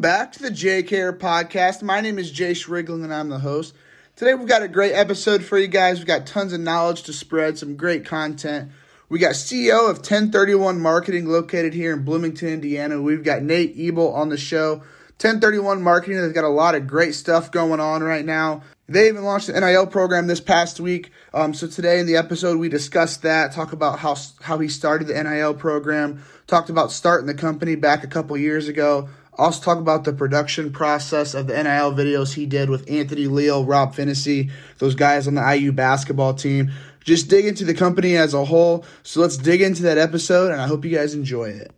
Back to the JKR podcast. My name is Jayce Riegling and I'm the host. Today we've got a great episode for you guys. We've got tons of knowledge to spread, some great content. We got CEO of Ten31 Marketing located here in Bloomington, Indiana. We've got Nate Ebel on the show. Ten31 Marketing has got a lot of great stuff going on right now. They even launched the NIL program this past week. Um, so today in the episode we discussed that, talk about how how he started the NIL program, talked about starting the company back a couple years ago, also talk about the production process of the NIL videos he did with Anthony Leal, Rob Phinisee, those guys on the IU basketball team. Just dig into the company as a whole. So let's dig into that episode, and I hope you guys enjoy it.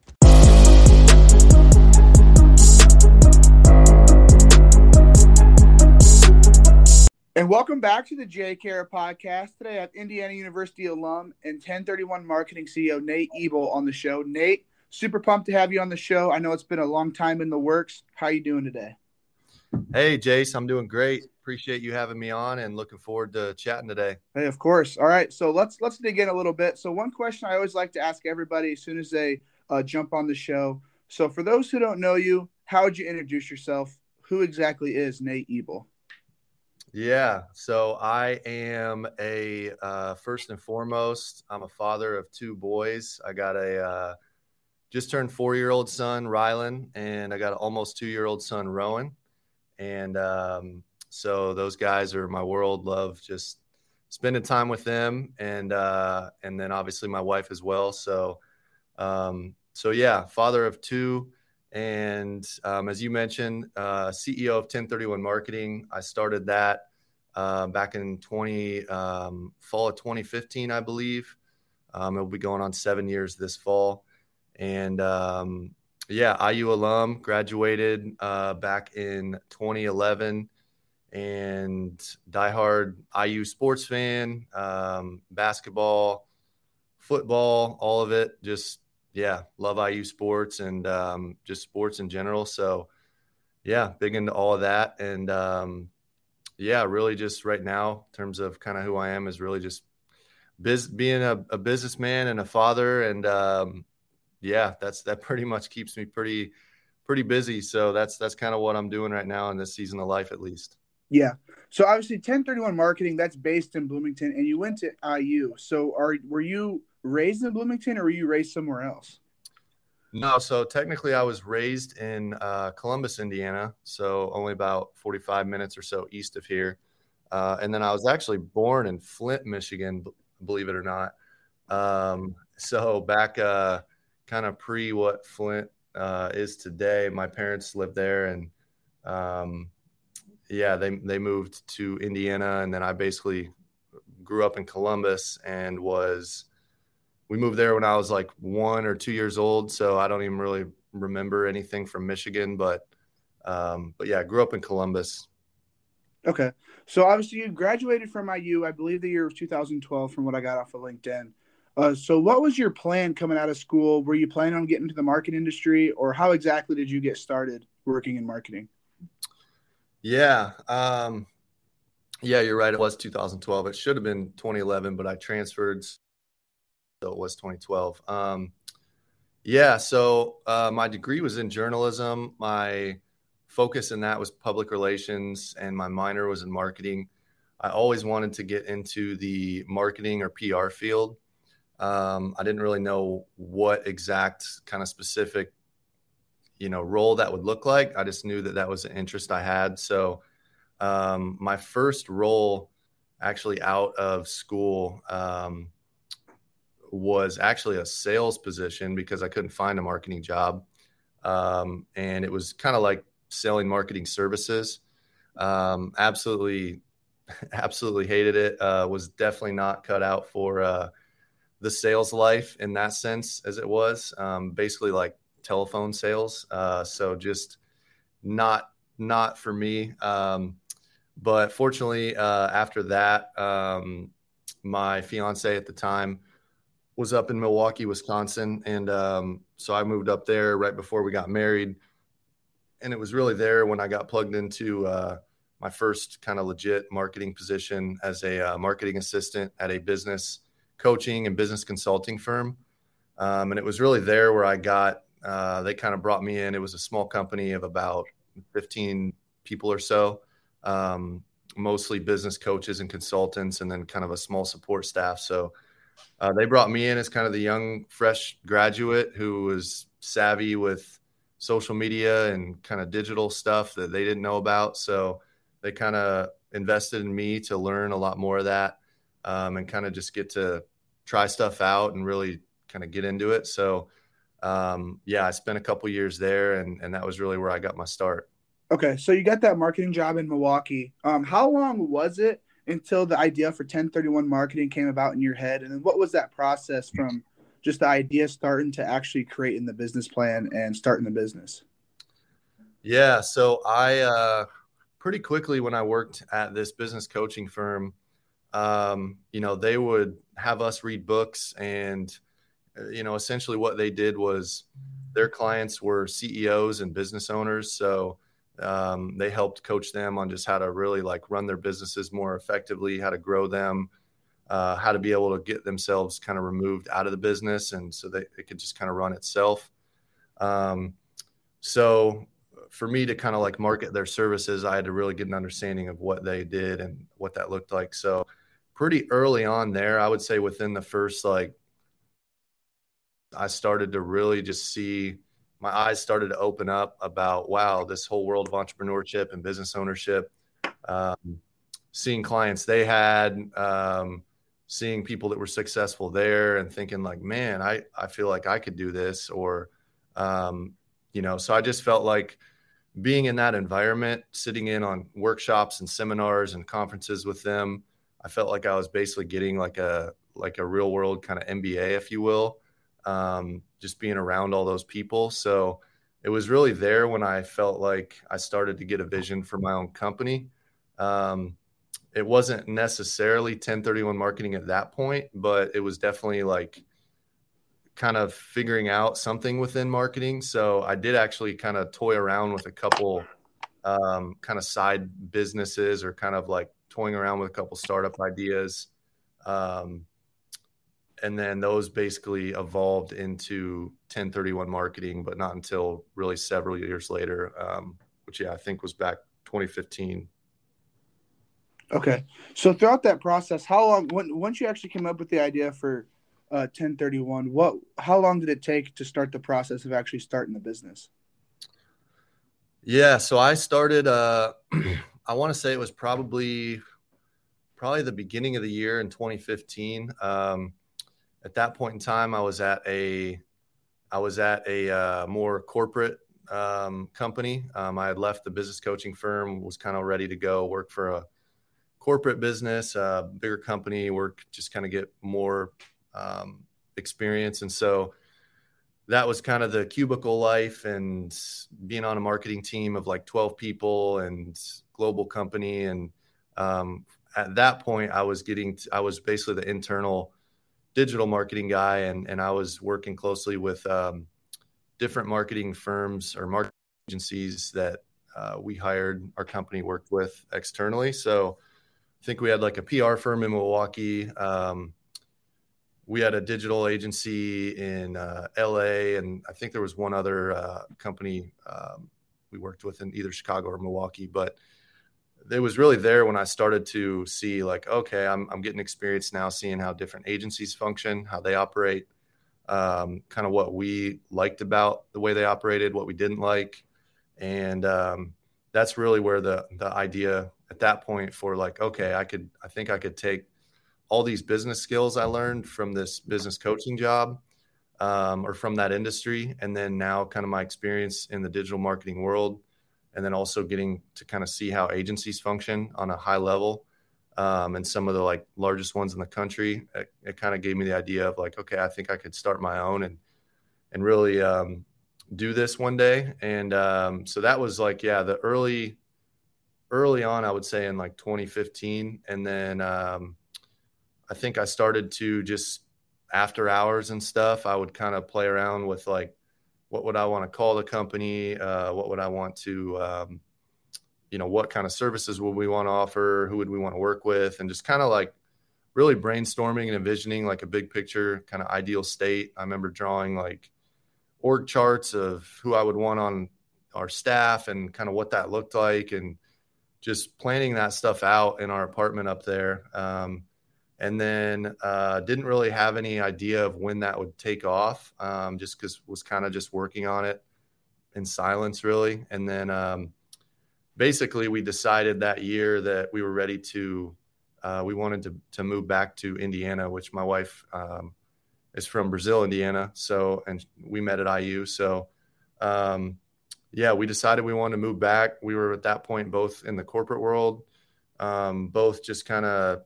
And welcome back to the JKR podcast. Today I have Indiana University alum and Ten31 marketing CEO Nate Ebel on the show. Nate, super pumped to have you on the show. I know it's been a long time in the works. How you doing today? Hey, Jayce, I'm doing great. Appreciate you having me on and looking forward to chatting today. Hey, of course. All right, so let's let's dig in a little bit. So one question I always like to ask everybody as soon as they uh, jump on the show. So for those who don't know you, how would you introduce yourself? Who exactly is Nate Ebel? Yeah, so I am a uh, first and foremost, I'm a father of two boys. I got a uh, just turned four year old son Rylan, and I got an almost two year old son Rowan, and um, so those guys are my world. Love just spending time with them, and uh, and then obviously my wife as well. So um, so yeah, father of two. And um, as you mentioned, uh, CEO of Ten31 Marketing, I started that uh, back in 20 um, fall of 2015, I believe. Um, it'll be going on seven years this fall. And um, yeah, IU alum, graduated uh, back in 2011, and diehard IU sports fan, um, basketball, football, all of it. Just yeah, love IU sports and um, just sports in general. So yeah, big into all of that, and um, yeah, really just right now, in terms of kind of who I am, is really just biz- being a, a businessman and a father, and um, yeah, that's that pretty much keeps me pretty pretty busy. So that's that's kind of what I'm doing right now in this season of life, at least. Yeah. So obviously, Ten31 marketing that's based in Bloomington, and you went to IU. So are were you raised in Bloomington, or were you raised somewhere else? No, so technically, I was raised in uh, Columbus, Indiana, so only about 45 minutes or so east of here. Uh, and then I was actually born in Flint, Michigan, believe it or not. Um, so back uh, kind of pre what Flint uh, is today. My parents lived there, and um, yeah, they they moved to Indiana, and then I basically grew up in Columbus and was. We moved there when I was like one or two years old, so I don't even really remember anything from Michigan, but um, but yeah, grew up in Columbus. Okay, so obviously you graduated from IU, I believe the year was 2012, from what I got off of LinkedIn. Uh, so, what was your plan coming out of school? Were you planning on getting into the market industry, or how exactly did you get started working in marketing? Yeah, um, yeah, you're right. It was 2012. It should have been 2011, but I transferred, so it was 2012. Um, yeah, so uh, my degree was in journalism. My focus in that was public relations, and my minor was in marketing. I always wanted to get into the marketing or PR field. Um, I didn't really know what exact kind of specific, you know, role that would look like. I just knew that that was an interest I had. So um, my first role, actually out of school, um, was actually a sales position because I couldn't find a marketing job, um, and it was kind of like selling marketing services. Um, absolutely, absolutely hated it. Uh, was definitely not cut out for. Uh, the sales life in that sense as it was. Um, basically, like telephone sales. Uh, so just not not for me. Um, but fortunately, uh, after that, um, my fiance at the time was up in Milwaukee, Wisconsin, and um, so I moved up there right before we got married. And it was really there when I got plugged into uh, my first kind of legit marketing position as a uh, marketing assistant at a business coaching and business consulting firm. Um, and it was really there where I got, uh, they kind of brought me in. It was a small company of about 15 people or so, um, mostly business coaches and consultants, and then kind of a small support staff. So uh, they brought me in as kind of the young, fresh graduate who was savvy with social media and kind of digital stuff that they didn't know about. So they kind of invested in me to learn a lot more of that um, and kind of just get to try stuff out and really kind of get into it. So, um, yeah, I spent a couple years there, and and that was really where I got my start. Okay, so you got that marketing job in Milwaukee. Um, how long was it until the idea for Ten31 marketing came about in your head, and then what was that process from just the idea starting to actually creating the business plan and starting the business? Yeah, so I uh, pretty quickly when I worked at this business coaching firm, um, you know, they would have us read books and uh, you know, essentially what they did was their clients were CEOs and business owners. So um, they helped coach them on just how to really like run their businesses more effectively, how to grow them, uh, how to be able to get themselves kind of removed out of the business. And so they, it could just kind of run itself. Um, so for me to kind of like market their services, I had to really get an understanding of what they did and what that looked like. So pretty early on there, I would say within the first like I started to really just see my eyes started to open up about wow, this whole world of entrepreneurship and business ownership. Um, seeing clients they had, um, seeing people that were successful there, and thinking like, man, I I feel like I could do this, or um, you know, so I just felt like being in that environment, sitting in on workshops and seminars and conferences with them, I felt like I was basically getting like a like a real world kind of MBA, if you will um, just being around all those people. So it was really there when I felt like I started to get a vision for my own company. Um, it wasn't necessarily Ten31 marketing at that point, but it was definitely like kind of figuring out something within marketing. So I did actually kind of toy around with a couple um, kind of side businesses or kind of like toying around with a couple startup ideas. Um, and then those basically evolved into Ten31 marketing, but not until really several years later, um, which yeah, I think was back 2015. Okay, so throughout that process, how long? When, once you actually came up with the idea for uh, Ten31, what? How long did it take to start the process of actually starting the business? Yeah, so I started. Uh, I want to say it was probably probably the beginning of the year in 2015. Um, at that point in time, I was at a I was at a uh, more corporate um, company. Um, I had left the business coaching firm, was kind of ready to go work for a corporate business, a bigger company, work just kind of get more um, experience, and so that was kind of the cubicle life and being on a marketing team of like 12 people and global company and um, at that point i was getting i was basically the internal digital marketing guy, and and I was working closely with um, different marketing firms or marketing agencies that uh, we hired. Our company worked with externally, so I think we had like a PR firm in Milwaukee. Um, we had a digital agency in uh, LA, and I think there was one other uh, company um, we worked with in either Chicago or Milwaukee, but it was really there when I started to see like, okay, I'm, I'm getting experience now seeing how different agencies function, how they operate, um, kind of what we liked about the way they operated, what we didn't like. And um, that's really where the, the idea at that point for like, okay, I could, I think I could take all these business skills I learned from this business coaching job um, or from that industry. And then now kind of my experience in the digital marketing world and then also getting to kind of see how agencies function on a high level um, and some of the like largest ones in the country it, it kind of gave me the idea of like okay i think i could start my own and and really um, do this one day. And um, so that was like, yeah, the early, early on, I would say in like 2015. And then um, I think I started to just after hours and stuff, I would kind of play around with like, what would I want to call the company? Uh, what would I want to, um, you know, what kind of services would we want to offer? Who would we want to work with? And just kind of like really brainstorming and envisioning like a big picture kind of ideal state. I remember drawing like org charts of who I would want on our staff and kind of what that looked like and just planning that stuff out in our apartment up there. Um, and then uh, didn't really have any idea of when that would take off um, just because was kind of just working on it in silence really. And then um, basically we decided that year that we were ready to uh, we wanted to, to move back to indiana which my wife um, is from brazil indiana so and we met at iu so um, yeah we decided we wanted to move back. We were at that point both in the corporate world um, both just kind of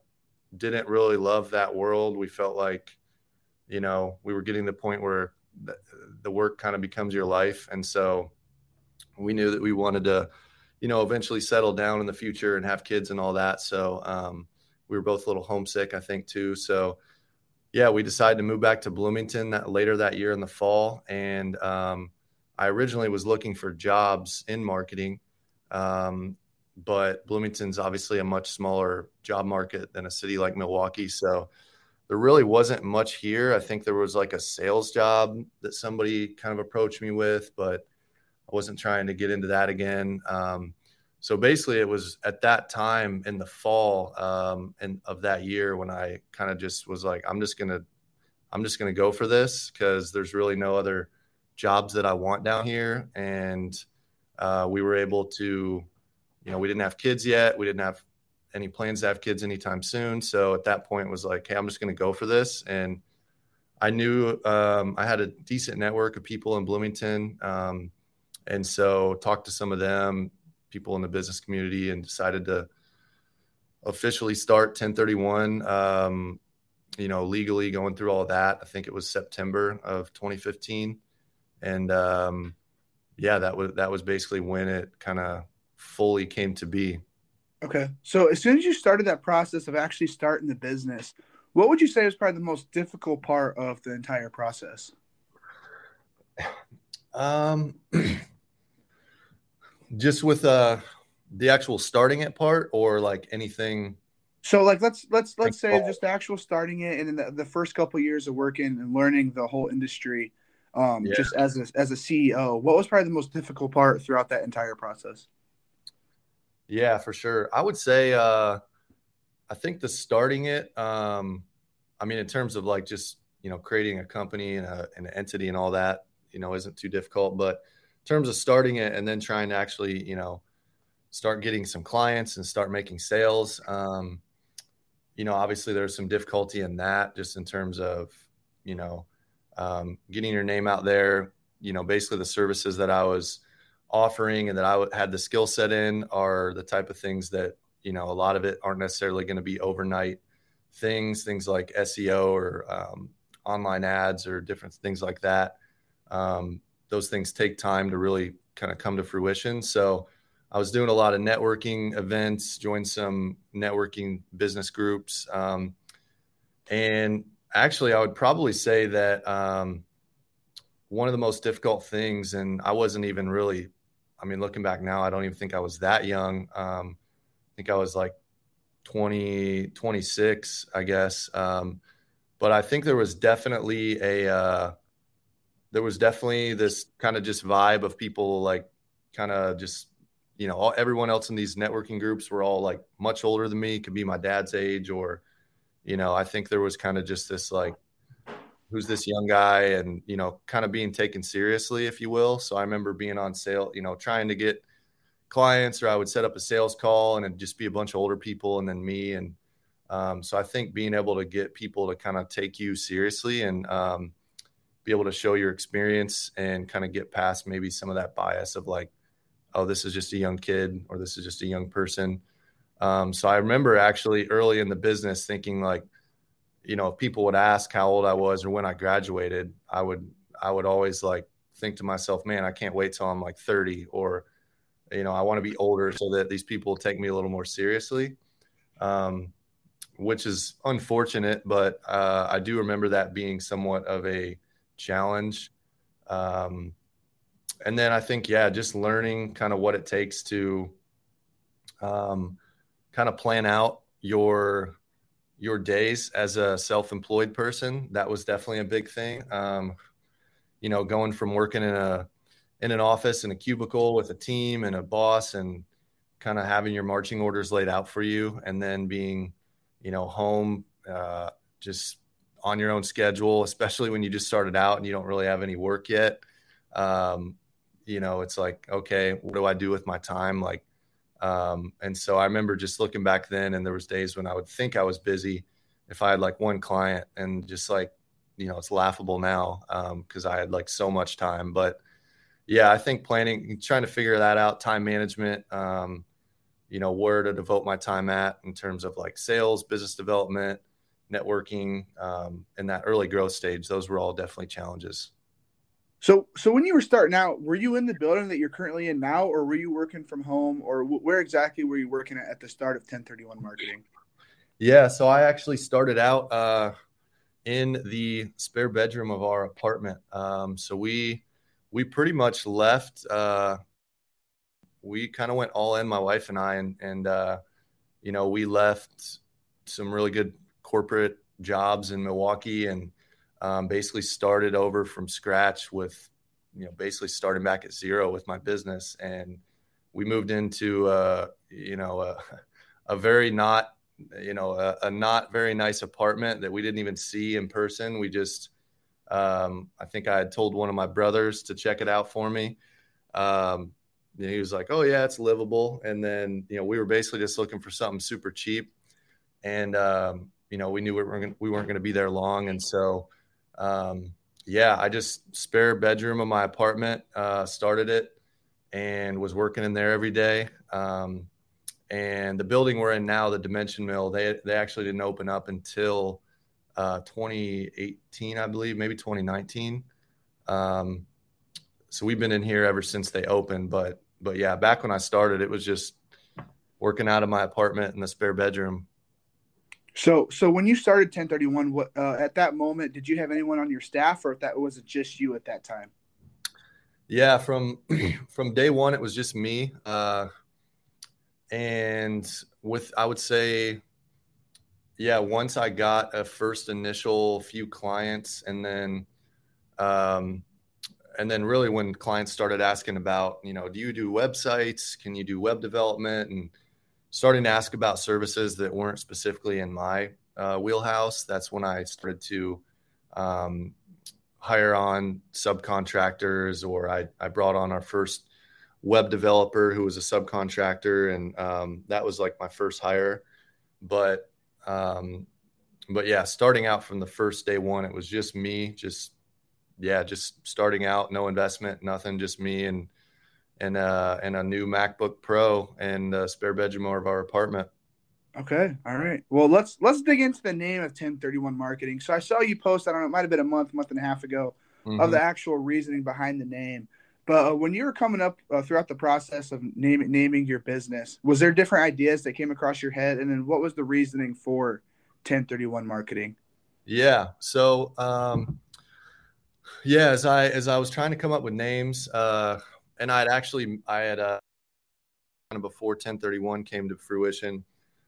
didn't really love that world. We felt like, you know, we were getting to the point where the, the work kind of becomes your life. And so we knew that we wanted to, you know, eventually settle down in the future and have kids and all that. So um, we were both a little homesick, I think, too. So yeah, we decided to move back to Bloomington that later that year in the fall. And um, I originally was looking for jobs in marketing. Um, but Bloomington's obviously a much smaller job market than a city like Milwaukee. So there really wasn't much here. I think there was like a sales job that somebody kind of approached me with, but I wasn't trying to get into that again. Um, so basically, it was at that time in the fall um, and of that year when I kind of just was like, I'm just gonna, I'm just gonna go for this because there's really no other jobs that I want down here, and uh, we were able to you know, we didn't have kids yet. We didn't have any plans to have kids anytime soon. So at that point, was like, hey, I'm just going to go for this. And I knew um, I had a decent network of people in Bloomington, um, and so talked to some of them, people in the business community, and decided to officially start Ten31. Um, you know, legally going through all that. I think it was September of 2015, and um, yeah, that was that was basically when it kind of fully came to be. Okay. So as soon as you started that process of actually starting the business, what would you say was probably the most difficult part of the entire process? Um, just with uh the actual starting it part, or like anything. So like let's let's let's say just the actual starting it, and then the, the first couple of years of working and learning the whole industry, um, yeah. just as a as a CEO. What was probably the most difficult part throughout that entire process? Yeah, for sure. I would say uh I think the starting it um I mean in terms of like just, you know, creating a company and a, an entity and all that, you know, isn't too difficult, but in terms of starting it and then trying to actually, you know, start getting some clients and start making sales um you know, obviously there's some difficulty in that just in terms of, you know, um, getting your name out there, you know, basically the services that I was offering and that I had the skill set in are the type of things that, you know, a lot of it aren't necessarily going to be overnight things, things like SEO or um, online ads or different things like that. Um, those things take time to really kind of come to fruition. So I was doing a lot of networking events, joined some networking business groups. Um, and actually, I would probably say that um, one of the most difficult things, and I wasn't even really I mean, looking back now, I don't even think I was that young. Um, I think I was like 20, 26, I guess. Um, but I think there was definitely a, uh, there was definitely this kind of just vibe of people like kind of just, you know, all, everyone else in these networking groups were all like much older than me, could be my dad's age, or, you know, I think there was kind of just this like who's this young guy and you know kind of being taken seriously if you will. So i remember being on sale you know trying to get clients or i would set up a sales call and it'd just be a bunch of older people and then me. And um, so i think being able to get people to kind of take you seriously and um, be able to show your experience and kind of get past maybe some of that bias of like oh this is just a young kid or this is just a young person. Um, so i remember actually early in the business thinking like you know, if people would ask how old I was or when I graduated, I would I would always like think to myself, man, I can't wait till I'm like 30 or, you know, I want to be older so that these people take me a little more seriously. Um, which is unfortunate, but uh, I do remember that being somewhat of a challenge. Um, and then I think, yeah, just learning kind of what it takes to um, kind of plan out your your days as a self-employed person. That was definitely a big thing. Um, you know, going from working in a in an office in a cubicle with a team and a boss and kind of having your marching orders laid out for you and then being you know, home, uh, just on your own schedule, especially when you just started out and you don't really have any work yet. Um, you know, it's like, okay, what do I do with my time? Like, um, and so I remember just looking back then, and there was days when I would think I was busy if I had like one client, and just like, you know, it's laughable now because um, I had like so much time. But yeah, I think planning, trying to figure that out, time management, um, you know where to devote my time at in terms of like sales business development networking um, in that early growth stage those were all definitely challenges so so when you were starting out were you in the building that you're currently in now or were you working from home or where exactly were you working at, at the start of Ten31 marketing? Yeah so i actually started out uh, in the spare bedroom of our apartment. Um, so we we pretty much left uh, we kind of went all in, my wife and I, and and uh, you know we left some really good corporate jobs in Milwaukee and um, basically started over from scratch with you know basically starting back at zero with my business. And we moved into uh, you know a, a very not you know a, a, not very nice apartment that we didn't even see in person. We just um, i think i had told one of my brothers to check it out for me. Um, he was like, "Oh yeah, it's livable." And then you know we were basically just looking for something super cheap, and um, you know we knew we weren't gonna, we weren't going to be there long, and so um, yeah, I just spare bedroom of my apartment, uh, started it, and was working in there every day. Um, and the building we're in now, the Dimension Mill, they they actually didn't open up until uh, 2018, I believe, maybe 2019. Um, so we've been in here ever since they opened, but but yeah, back when I started, it was just working out of my apartment in the spare bedroom. So, so when you started Ten31, what uh, at that moment did you have anyone on your staff, or if that was it just you at that time? Yeah, from from day one, it was just me, uh, and with I would say, yeah, once I got a first initial few clients, and then um, and then really when clients started asking about you know do you do websites can you do web development and starting to ask about services that weren't specifically in my uh, wheelhouse that's when i started to um, hire on subcontractors or I, I brought on our first web developer who was a subcontractor and um, that was like my first hire. But um, but yeah starting out from the first day one it was just me just yeah, just starting out, no investment, nothing, just me and and uh and a new MacBook Pro and a spare bedroom of our apartment. Okay, all right. Well, let's let's dig into the name of Ten31 Marketing. So I saw you post. I don't know, it might have been a month, month and a half ago, mm-hmm. of the actual reasoning behind the name. But uh, when you were coming up uh, throughout the process of name, naming your business, was there different ideas that came across your head? And then what was the reasoning for Ten31 Marketing? Yeah. So um, yeah, as I as I was trying to come up with names, uh, and I had actually I had uh, kind of before Ten31 came to fruition,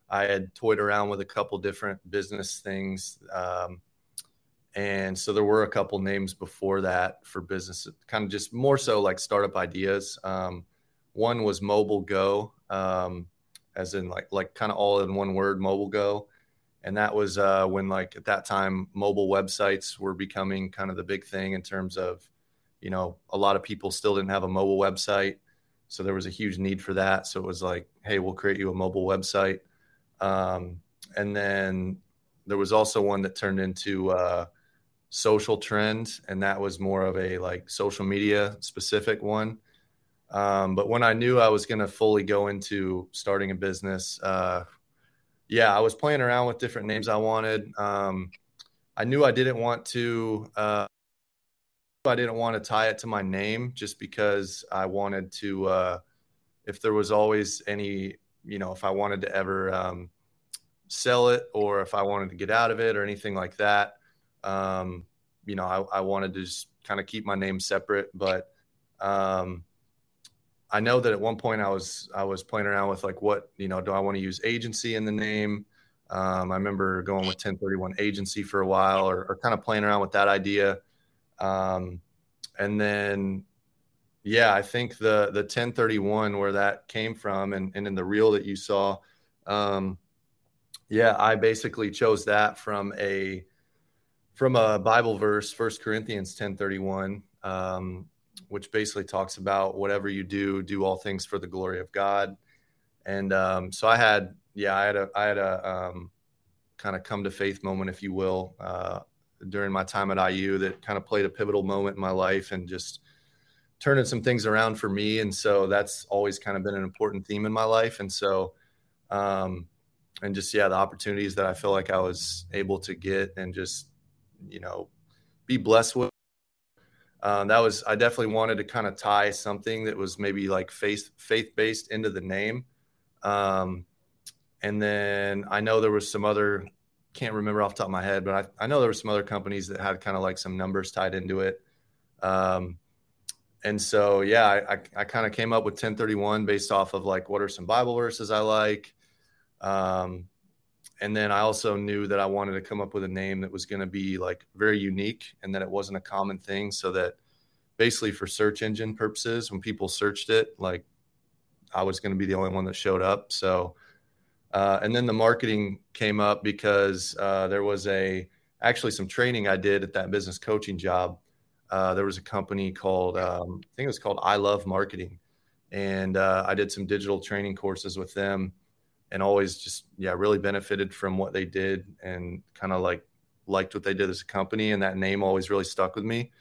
I had toyed around with a couple different business things, um, and so there were a couple names before that for business, kind of just more so like startup ideas. Um, one was Mobile Go, um, as in like like kind of all in one word, Mobile Go and that was uh, when like at that time mobile websites were becoming kind of the big thing in terms of you know a lot of people still didn't have a mobile website so there was a huge need for that so it was like hey we'll create you a mobile website um, and then there was also one that turned into uh, social trend and that was more of a like social media specific one um, but when i knew i was going to fully go into starting a business uh, yeah, I was playing around with different names I wanted. Um, I knew I didn't want to. Uh, I didn't want to tie it to my name just because I wanted to, uh, if there was always any, you know, if I wanted to ever um, sell it or if I wanted to get out of it or anything like that, um, you know, I, I, wanted to just kind of keep my name separate. But um, I know that at one point I was I was playing around with like, what you know, do I want to use agency in the name? Um, I remember going with 1031 agency for a while, or, or kind of playing around with that idea. Um, and then, yeah, I think the the 1031 where that came from, and, and in the reel that you saw, um, yeah, I basically chose that from a from a Bible verse, First Corinthians 1031, um, which basically talks about whatever you do, do all things for the glory of God. And um, so I had, yeah, I had a, I had a um, kind of come to faith moment, if you will, uh, during my time at IU that kind of played a pivotal moment in my life and just turning some things around for me. And so that's always kind of been an important theme in my life. And so, um, and just yeah, the opportunities that I feel like I was able to get and just you know be blessed with. Um, that was I definitely wanted to kind of tie something that was maybe like faith faith based into the name. Um, and then I know there was some other can't remember off the top of my head, but I, I know there were some other companies that had kind of like some numbers tied into it. Um, and so yeah, I, I, I kind of came up with 1031 based off of like what are some Bible verses I like, um, and then I also knew that I wanted to come up with a name that was going to be like very unique and that it wasn't a common thing. So that basically, for search engine purposes, when people searched it, like I was going to be the only one that showed up. So, uh, and then the marketing came up because uh, there was a actually some training I did at that business coaching job. Uh, there was a company called um, I think it was called I Love Marketing, and uh, I did some digital training courses with them and always just yeah really benefited from what they did and kind of like liked what they did as a company. And that name always really stuck with me.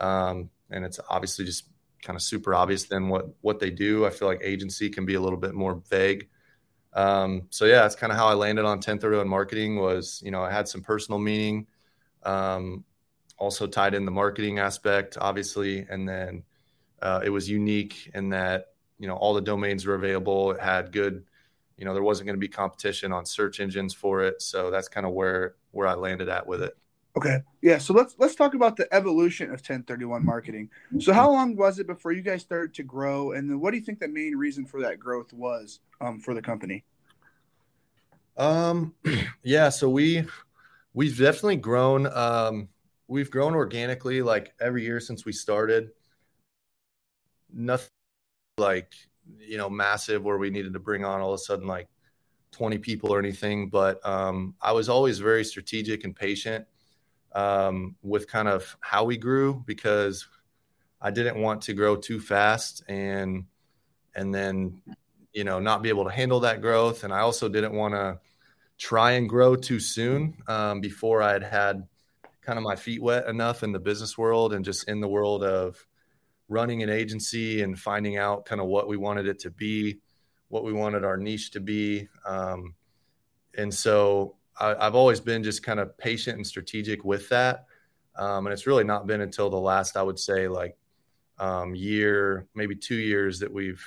Um, and it's obviously just kind of super obvious then what what they do. I feel like agency can be a little bit more vague um, so yeah that's kind of how i landed on Ten31 marketing was you know i had some personal meaning um, also tied in the marketing aspect obviously and then uh, it was unique in that you know all the domains were available it had good you know there wasn't going to be competition on search engines for it so that's kind of where where i landed at with it okay. Yeah so let's let's talk about the evolution of Ten31 marketing. So how long was it before you guys started to grow? And then what do you think the main reason for that growth was um, for the company? Um yeah so we we've definitely grown um we've grown organically like every year since we started. Nothing like you know, massive where we needed to bring on all of a sudden like 20 people or anything. But um, I was always very strategic and patient um, with kind of how we grew because I didn't want to grow too fast and and then you know not be able to handle that growth. And I also didn't want to try and grow too soon um, before I had had kind of my feet wet enough in the business world and just in the world of running an agency and finding out kind of what we wanted it to be, what we wanted our niche to be. Um, and so I, have always been just kind of patient and strategic with that. Um, and it's really not been until the last, I would say, like um, year, maybe two years that we've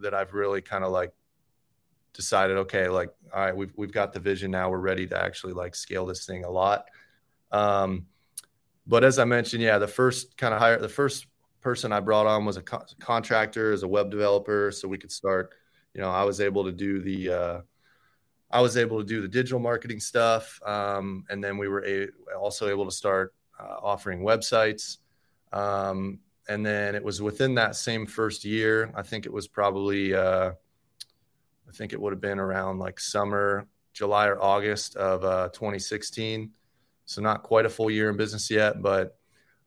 that I've really kind of like decided, okay, like all right, we've we've got the vision now. We're ready to actually like scale this thing a lot. Um, but as I mentioned, yeah, the first kind of hire, the first person I brought on was a co- contractor as a web developer, so we could start. You know, I was able to do the uh, I was able to do the digital marketing stuff, um, and then we were a- also able to start uh, offering websites. Um, and then it was within that same first year. I think it was probably uh, I think it would have been around like summer, July or August of uh, 2016. So not quite a full year in business yet, but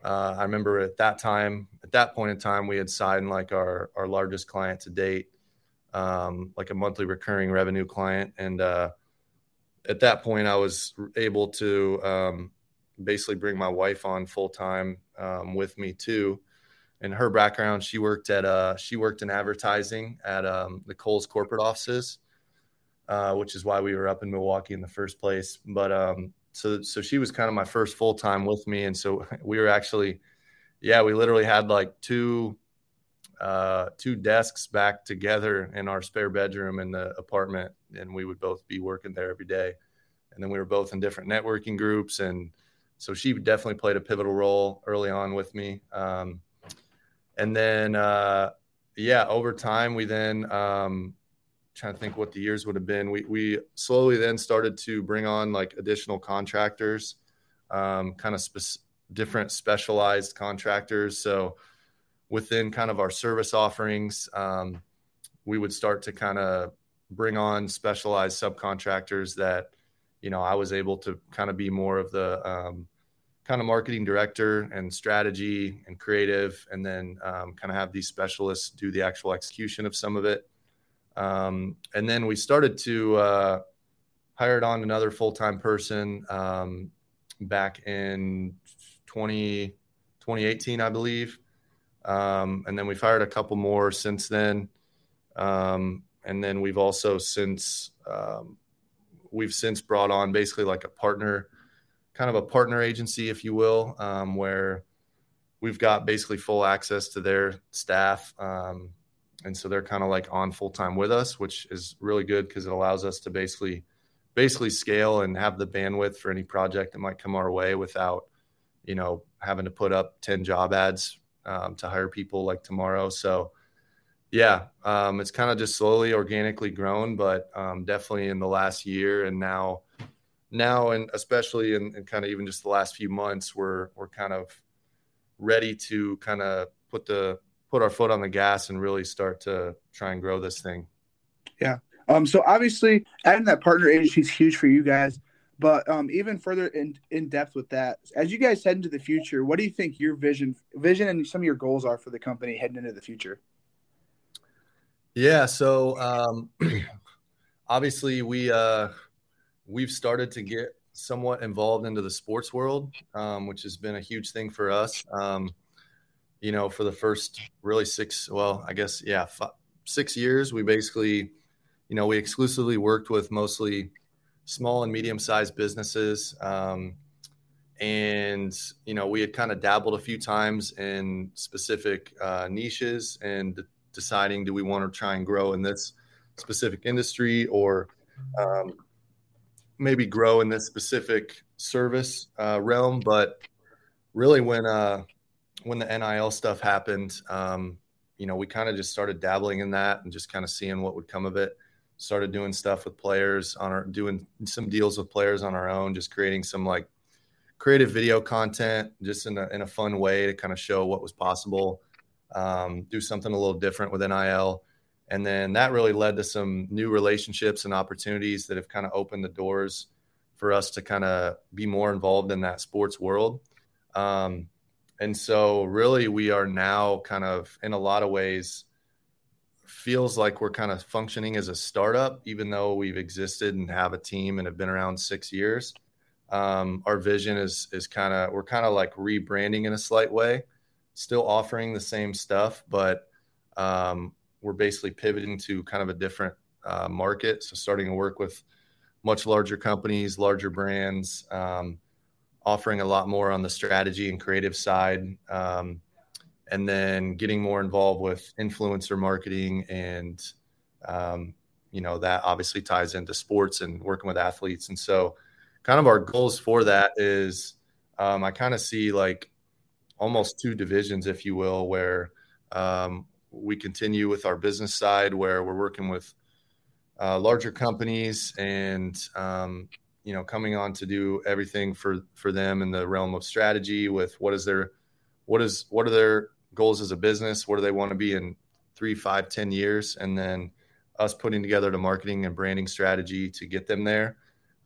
uh, I remember at that time, at that point in time, we had signed like our our largest client to date, um, like a monthly recurring revenue client, and uh, at that point, I was able to um, basically bring my wife on full time um, with me too. In her background, she worked at uh, she worked in advertising at um, the Kohl's corporate offices, uh, which is why we were up in Milwaukee in the first place. But um, so so she was kind of my first full time with me, and so we were actually, yeah, we literally had like two uh, two desks back together in our spare bedroom in the apartment, and we would both be working there every day. And then we were both in different networking groups, and so she definitely played a pivotal role early on with me. Um, and then, uh, yeah, over time, we then um, trying to think what the years would have been. We we slowly then started to bring on like additional contractors, um, kind of spe- different specialized contractors. So within kind of our service offerings, um, we would start to kind of bring on specialized subcontractors that, you know, I was able to kind of be more of the um, kind of marketing director and strategy and creative, and then um, kind of have these specialists do the actual execution of some of it. Um, and then we started to uh, hired on another full time person um, back in 20, 2018, I believe. Um, and then we've hired a couple more since then. Um, and then we've also since um, we've since brought on basically like a partner, kind of a partner agency, if you will, um, where we've got basically full access to their staff. Um, and so they're kind of like on full time with us, which is really good because it allows us to basically basically scale and have the bandwidth for any project that might come our way without you know having to put up 10 job ads um, to hire people like tomorrow. So, yeah, um, it's kind of just slowly organically grown, but um, definitely in the last year and now, now and especially in, in kind of even just the last few months, we're we're kind of ready to kind of put the put our foot on the gas and really start to try and grow this thing. Yeah. Um. So obviously, adding that partner agency is huge for you guys. But um, even further in, in depth with that, as you guys head into the future, what do you think your vision, vision, and some of your goals are for the company heading into the future? Yeah, so um, obviously we uh, we've started to get somewhat involved into the sports world, um, which has been a huge thing for us. Um, you know, for the first really six, well, I guess yeah, five, six years, we basically, you know, we exclusively worked with mostly small and medium sized businesses. Um, and you know we had kind of dabbled a few times in specific uh, niches and deciding do we want to try and grow in this specific industry or um, maybe grow in this specific service uh, realm but really when uh, when the nil stuff happened um, you know we kind of just started dabbling in that and just kind of seeing what would come of it started doing stuff with players on our doing some deals with players on our own, just creating some like creative video content just in a, in a fun way to kind of show what was possible. Um, do something a little different with NIL. And then that really led to some new relationships and opportunities that have kind of opened the doors for us to kind of be more involved in that sports world. Um, and so, really, we are now kind of in a lot of ways feels like we're kind of functioning as a startup, even though we've existed and have a team and have been around six years. Um, our vision is is kind of we're kind of like rebranding in a slight way, still offering the same stuff, but um, we're basically pivoting to kind of a different uh, market. So starting to work with much larger companies, larger brands, um, offering a lot more on the strategy and creative side. Um, and then getting more involved with influencer marketing and um, you know that obviously ties into sports and working with athletes. And so kind of our goals for that is um, i kind of see like almost two divisions if you will where um, we continue with our business side where we're working with uh, larger companies and um, you know coming on to do everything for for them in the realm of strategy with what is their what is what are their goals as a business. What do they want to be in three, five, ten years? And then us putting together the marketing and branding strategy to get them there.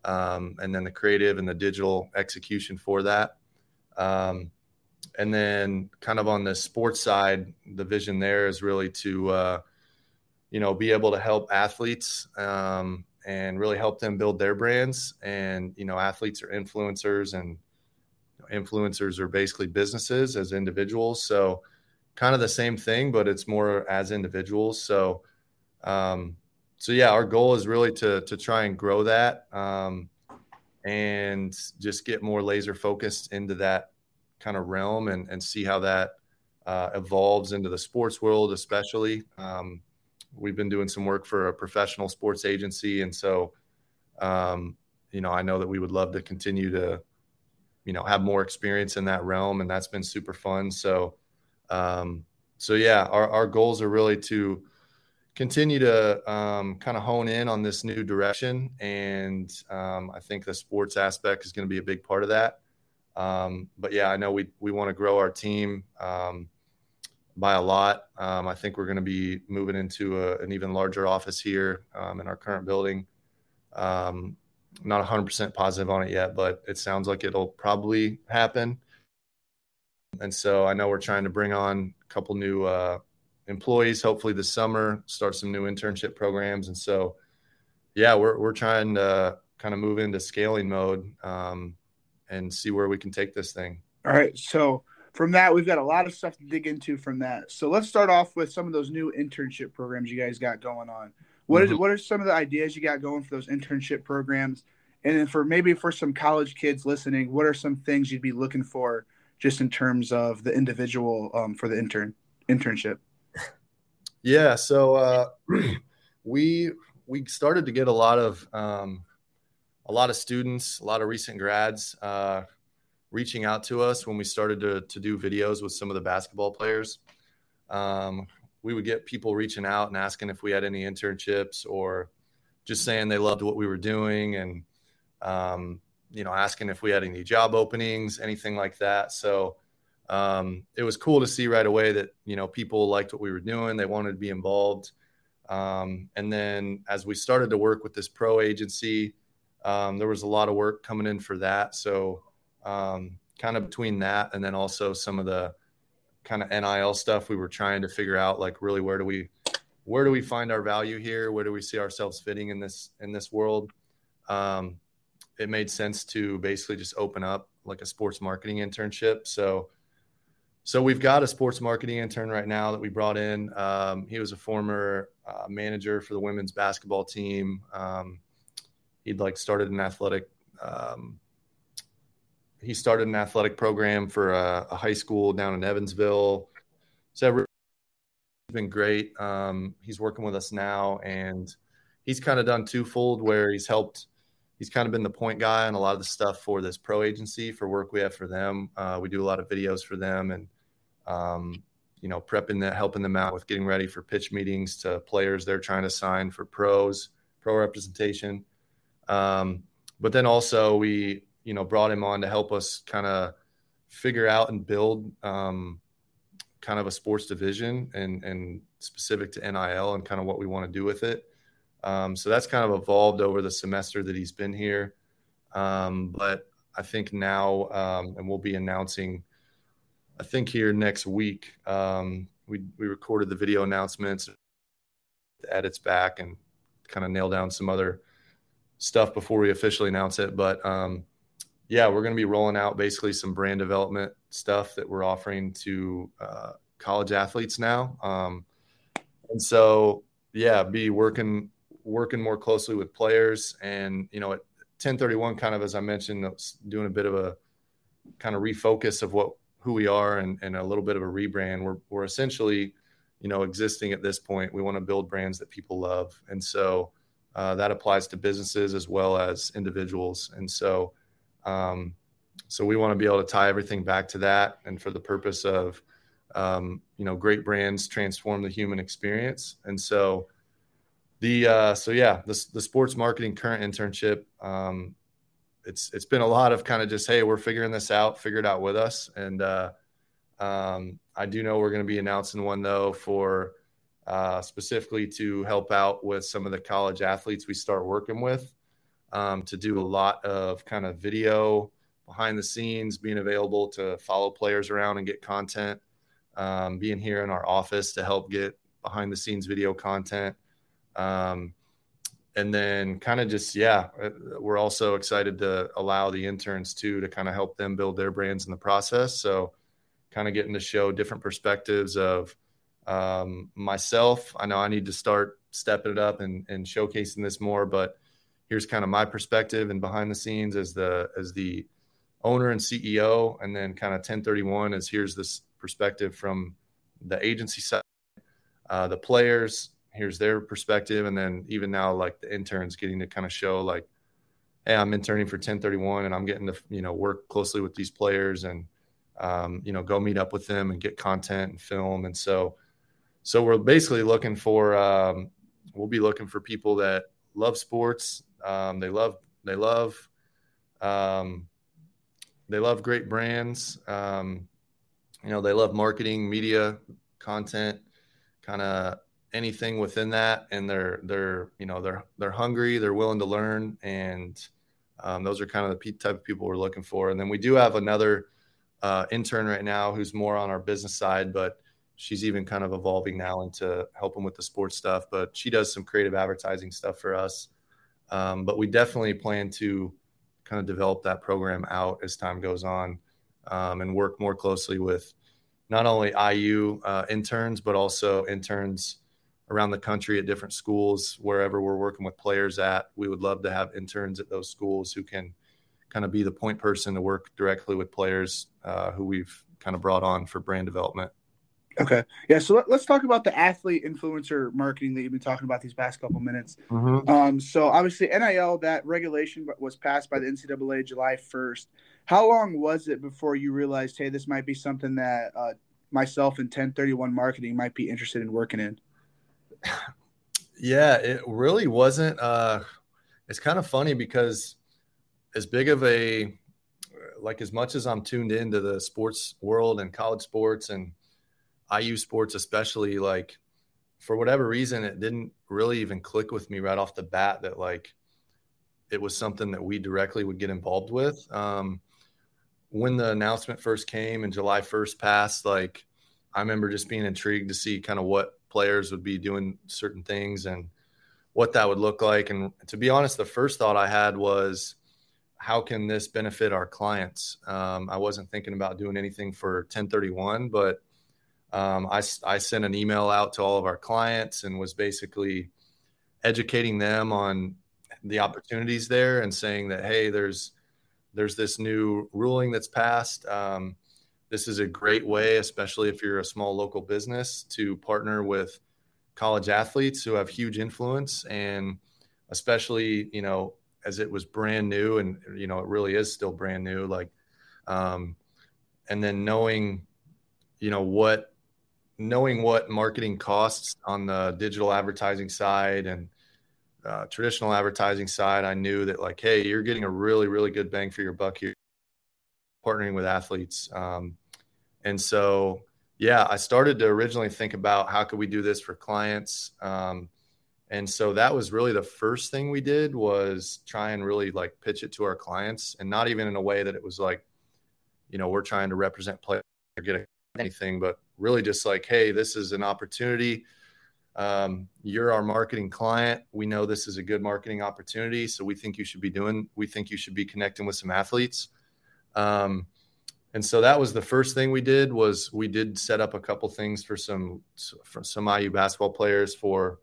Um, and then the creative and the digital execution for that. Um, and then kind of on the sports side, the vision there is really to, uh, you know, be able to help athletes um, and really help them build their brands. And, you know, athletes are influencers and influencers are basically businesses as individuals. So, kind of the same thing, but it's more as individuals. So, um, so yeah, our goal is really to to try and grow that um, and just get more laser focused into that kind of realm and, and see how that uh, evolves into the sports world, especially. Um, we've been doing some work for a professional sports agency. And so, um, you know, I know that we would love to continue to, you know, have more experience in that realm. And that's been super fun. So, um, so yeah, our, our goals are really to continue to um, kind of hone in on this new direction. And um, I think the sports aspect is going to be a big part of that. Um, but yeah, I know we, we want to grow our team um, by a lot. Um, I think we're going to be moving into a, an even larger office here um, in our current building. Um, not 100% positive on it yet, but it sounds like it'll probably happen. And so I know we're trying to bring on a couple new uh, employees, hopefully this summer, start some new internship programs. And so, yeah, we're, we're trying to kind of move into scaling mode um, and see where we can take this thing. All right. So, from that, we've got a lot of stuff to dig into from that. So let's start off with some of those new internship programs you guys got going on. What mm-hmm. is, what are some of the ideas you got going for those internship programs? And then for maybe for some college kids listening, what are some things you'd be looking for just in terms of the individual um, for the intern internship? Yeah, so uh, we we started to get a lot of um, a lot of students, a lot of recent grads uh, reaching out to us when we started to, to do videos with some of the basketball players. Um, we would get people reaching out and asking if we had any internships or just saying they loved what we were doing and, um, you know, asking if we had any job openings, anything like that. So um, it was cool to see right away that, you know, people liked what we were doing. They wanted to be involved. Um, and then as we started to work with this pro agency, um, there was a lot of work coming in for that. So um, kind of between that and then also some of the kind of NIL stuff we were trying to figure out like really where do we where do we find our value here where do we see ourselves fitting in this in this world um, it made sense to basically just open up like a sports marketing internship so so we've got a sports marketing intern right now that we brought in um, he was a former uh, manager for the women's basketball team um, he'd like started an athletic um, he started an athletic program for a, a high school down in Evansville. So it's been great. Um, he's working with us now, and he's kind of done twofold where he's helped. He's kind of been the point guy on a lot of the stuff for this pro agency for work we have for them. Uh, we do a lot of videos for them, and um, you know, prepping that, helping them out with getting ready for pitch meetings to players they're trying to sign for pros, pro representation. Um, but then also we you know brought him on to help us kind of figure out and build um, kind of a sports division and and specific to NIL and kind of what we want to do with it. Um, so that's kind of evolved over the semester that he's been here. Um, but I think now, um, and we'll be announcing, I think here next week, um, we, we recorded the video announcements, the edits back, and kind of nail down some other stuff before we officially announce it. But um, yeah, we're going to be rolling out basically some brand development stuff that we're offering to uh, college athletes now. Um, and so, yeah, be working working more closely with players, and you know, at Ten31, kind of as I mentioned, doing a bit of a kind of refocus of what who we are and, and a little bit of a rebrand. We're we're essentially, you know, existing at this point. We want to build brands that people love, and so uh, that applies to businesses as well as individuals. And so um, so we want to be able to tie everything back to that, and for the purpose of um, you know great brands transform the human experience. And so the uh, so yeah, the the sports marketing current internship. Um, it's it's been a lot of kind of just hey, we're figuring this out, figure it out with us, and uh, um, I do know we're going to be announcing one though for uh, specifically to help out with some of the college athletes we start working with um, to do a lot of kind of video behind the scenes, being available to follow players around and get content, um, being here in our office to help get behind the scenes video content. Um, and then kind of just, yeah, uh, we're also excited to allow the interns too to kind of help them build their brands in the process. So, kind of getting to show different perspectives of um, myself. I know I need to start stepping it up and, and showcasing this more, but here's kind of my perspective and behind the scenes as the as the owner and CEO, and then kind of Ten31 is here's this perspective from the agency side, uh, the players, here's their perspective, and then even now like the interns getting to kind of show like, hey, I'm interning for Ten31, and I'm getting to you know work closely with these players and um, you know go meet up with them and get content and film, and so so we're basically looking for um, we'll be looking for people that love sports, um, they love they love um, they love great brands. Um, you know, they love marketing, media, content, kind of anything within that, and they're they're you know they're they're hungry, they're willing to learn, and um, those are kind of the type of people we're looking for. And then we do have another uh, intern right now who's more on our business side, but she's even kind of evolving now into helping with the sports stuff. But she does some creative advertising stuff for us. Um, but we definitely plan to kind of develop that program out as time goes on um, and work more closely with not only IU uh, interns, but also interns around the country at different schools, wherever we're working with players at. We would love to have interns at those schools who can kind of be the point person to work directly with players uh, who we've kind of brought on for brand development. Okay. Yeah. So let, us talk about the athlete influencer marketing that you've been talking about these past couple minutes. Mm-hmm. Um, so obviously NIL, that regulation was passed by the NCAA July 1st. How long was it before you realized, hey, this might be something that uh, myself and Ten31 marketing might be interested in working in? Yeah, it really wasn't. Uh, it's kind of funny because as big of a, like as much as I'm tuned into the sports world and college sports and IU sports, especially like for whatever reason, it didn't really even click with me right off the bat that like it was something that we directly would get involved with. Um, when the announcement first came and July 1st passed, like I remember just being intrigued to see kind of what players would be doing certain things and what that would look like. And to be honest, the first thought I had was, how can this benefit our clients? Um, I wasn't thinking about doing anything for Ten31, but um, I, I sent an email out to all of our clients and was basically educating them on the opportunities there and saying that hey there's there's this new ruling that's passed um, this is a great way especially if you're a small local business to partner with college athletes who have huge influence and especially you know as it was brand new and you know it really is still brand new like um, and then knowing you know what knowing what marketing costs on the digital advertising side and uh, traditional advertising side, I knew that like, hey, you're getting a really, really good bang for your buck here, partnering with athletes. Um, and so, yeah, I started to originally think about how could we do this for clients. Um, and so that was really the first thing we did was try and really like pitch it to our clients, and not even in a way that it was like, you know, we're trying to represent players or get anything, but really just like, hey, this is an opportunity. Um, you're our marketing client. We know this is a good marketing opportunity, so we think you should be doing. We think you should be connecting with some athletes. Um, and so that was the first thing we did was we did set up a couple things for some for some IU basketball players for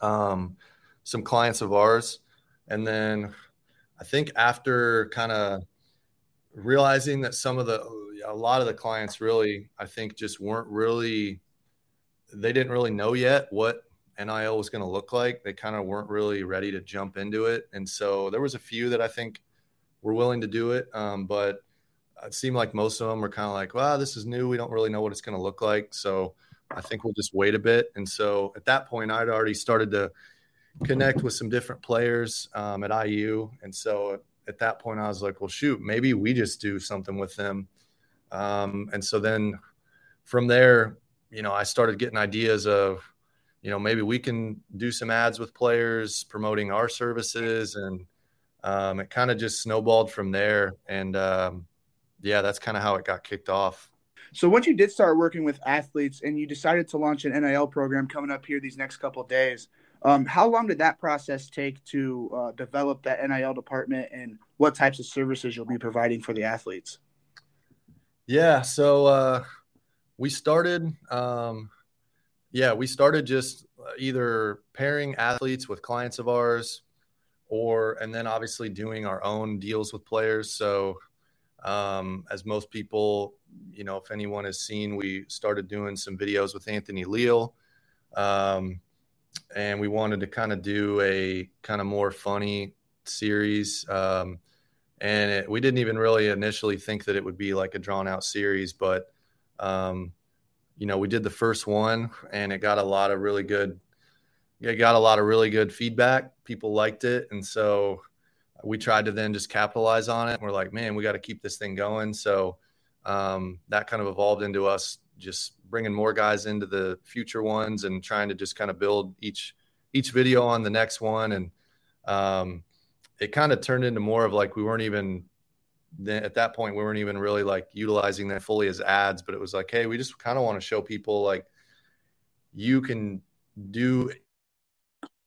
um, some clients of ours, and then I think after kind of realizing that some of the a lot of the clients really, I think, just weren't really, they didn't really know yet what NIL was going to look like. They kind of weren't really ready to jump into it. And so there was a few that I think were willing to do it. Um, but it seemed like most of them were kind of like, wow, this is new. We don't really know what it's going to look like. So I think we'll just wait a bit. And so at that point, I'd already started to connect with some different players um, at IU. And so at that point, I was like, well, shoot, maybe we just do something with them um, and so then from there, you know, I started getting ideas of, you know, maybe we can do some ads with players promoting our services. And um, it kind of just snowballed from there. And um, yeah, that's kind of how it got kicked off. So once you did start working with athletes and you decided to launch an NIL program coming up here these next couple days, um, how long did that process take to uh, develop that NIL department and what types of services you'll be providing for the athletes? Yeah, so uh, we started. Um, yeah, we started just uh, either pairing athletes with clients of ours, or and then obviously doing our own deals with players. So Um, as most people, you know, if anyone has seen, we started doing some videos with Anthony Leal. Um, and we wanted to kind of do a kind of more funny series. Um, and it, we didn't even really initially think that it would be like a drawn out series, but um, you know, we did the first one and it got a lot of really good, it got a lot of really good feedback. People liked it. And so we tried to then just capitalize on it. We're like, man, we got to keep this thing going. So um, that kind of evolved into us just bringing more guys into the future ones and trying to just kind of build each each video on the next one and um, it kind of turned into more of like we weren't even at that point we weren't even really like utilizing that fully as ads but it was like hey we just kind of want to show people like you can do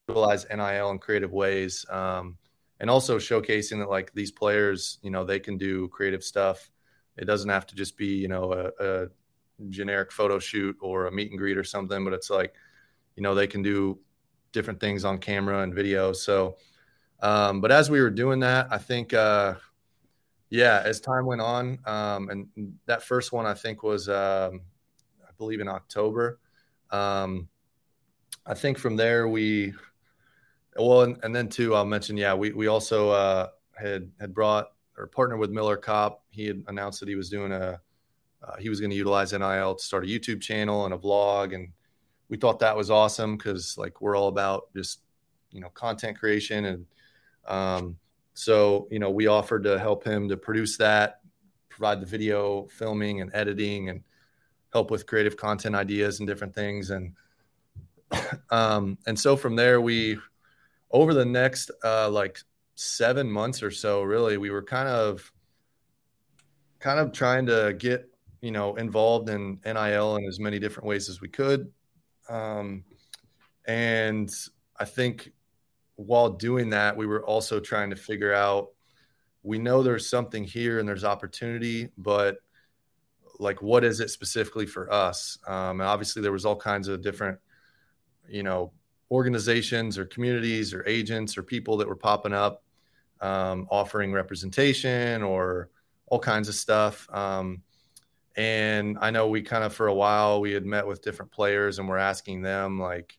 utilize nil in creative ways um, and also showcasing that like these players you know they can do creative stuff it doesn't have to just be you know a, a generic photo shoot or a meet and greet or something, but it's like, you know, they can do different things on camera and video. So, um, but as we were doing that, I think, uh, yeah, as time went on, um, and that first one I think was, um, I believe in October. Um, I think from there we, well, and, and then too, I'll mention, yeah, we we also uh, had had brought or partnered with Miller Kopp. He had announced that he was doing a uh, he was going to utilize NIL to start a YouTube channel and a vlog, and we thought that was awesome because like we're all about just you know content creation, and um, so you know we offered to help him to produce that, provide the video filming and editing, and help with creative content ideas and different things, and um, and so from there we over the next uh, like seven months or so, really, we were kind of kind of trying to get you know, involved in NIL in as many different ways as we could. Um, and I think while doing that, we were also trying to figure out we know there's something here and there's opportunity, but like what is it specifically for us? Um, and obviously, there was all kinds of different, you know, organizations or communities or agents or people that were popping up um, offering representation or all kinds of stuff. Um, and I know we kind of for a while we had met with different players and we're asking them like,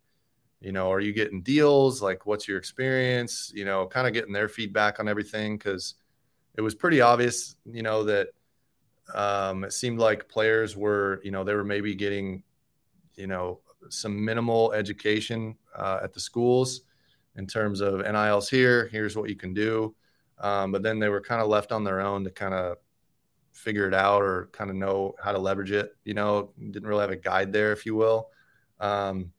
you know, are you getting deals? Like, what's your experience? You know, kind of getting their feedback on everything because it was pretty obvious, you know, that um, it seemed like players were, you know, they were maybe getting, you know, some minimal education uh, at the schools in terms of NILs here. Here's what you can do. Um, but then they were kind of left on their own to kind of figure it out or kind of know how to leverage it. You know, didn't really have a guide there, if you will. Um,